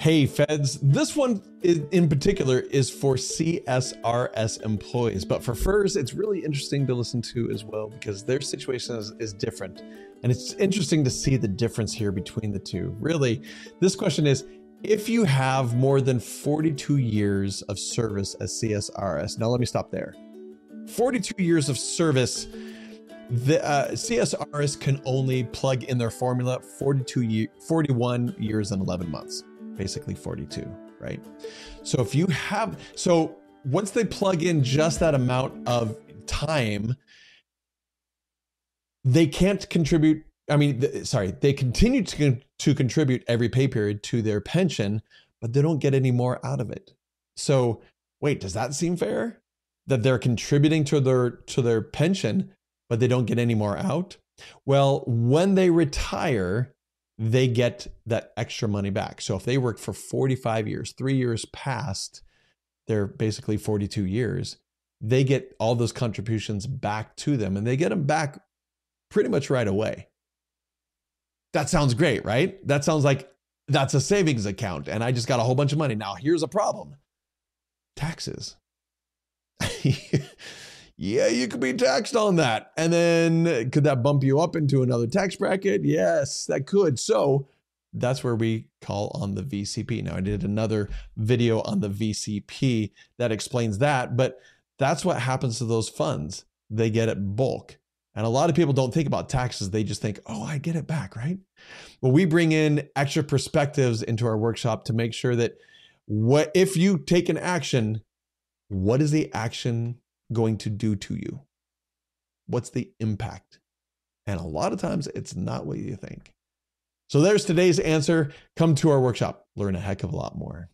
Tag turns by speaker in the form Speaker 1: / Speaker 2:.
Speaker 1: Hey, feds, this one in particular is for CSRS employees, but for FERS, it's really interesting to listen to as well because their situation is, is different. And it's interesting to see the difference here between the two. Really, this question is if you have more than 42 years of service as CSRS, now let me stop there. 42 years of service, the uh, CSRS can only plug in their formula 42 year, 41 years and 11 months basically 42, right? So if you have, so once they plug in just that amount of time, they can't contribute. I mean, th- sorry, they continue to, con- to contribute every pay period to their pension, but they don't get any more out of it. So wait, does that seem fair? That they're contributing to their to their pension, but they don't get any more out? Well, when they retire, they get that extra money back. So if they work for 45 years, three years past their basically 42 years, they get all those contributions back to them and they get them back pretty much right away. That sounds great, right? That sounds like that's a savings account and I just got a whole bunch of money. Now, here's a problem taxes. yeah, you could be taxed on that. And then could that bump you up into another tax bracket? Yes, that could. So that's where we call on the VCP. Now, I did another video on the VCP that explains that, but that's what happens to those funds. They get it bulk. And a lot of people don't think about taxes. They just think, oh, I get it back, right? Well, we bring in extra perspectives into our workshop to make sure that what if you take an action, what is the action going to do to you? What's the impact? And a lot of times it's not what you think. So there's today's answer. Come to our workshop, learn a heck of a lot more.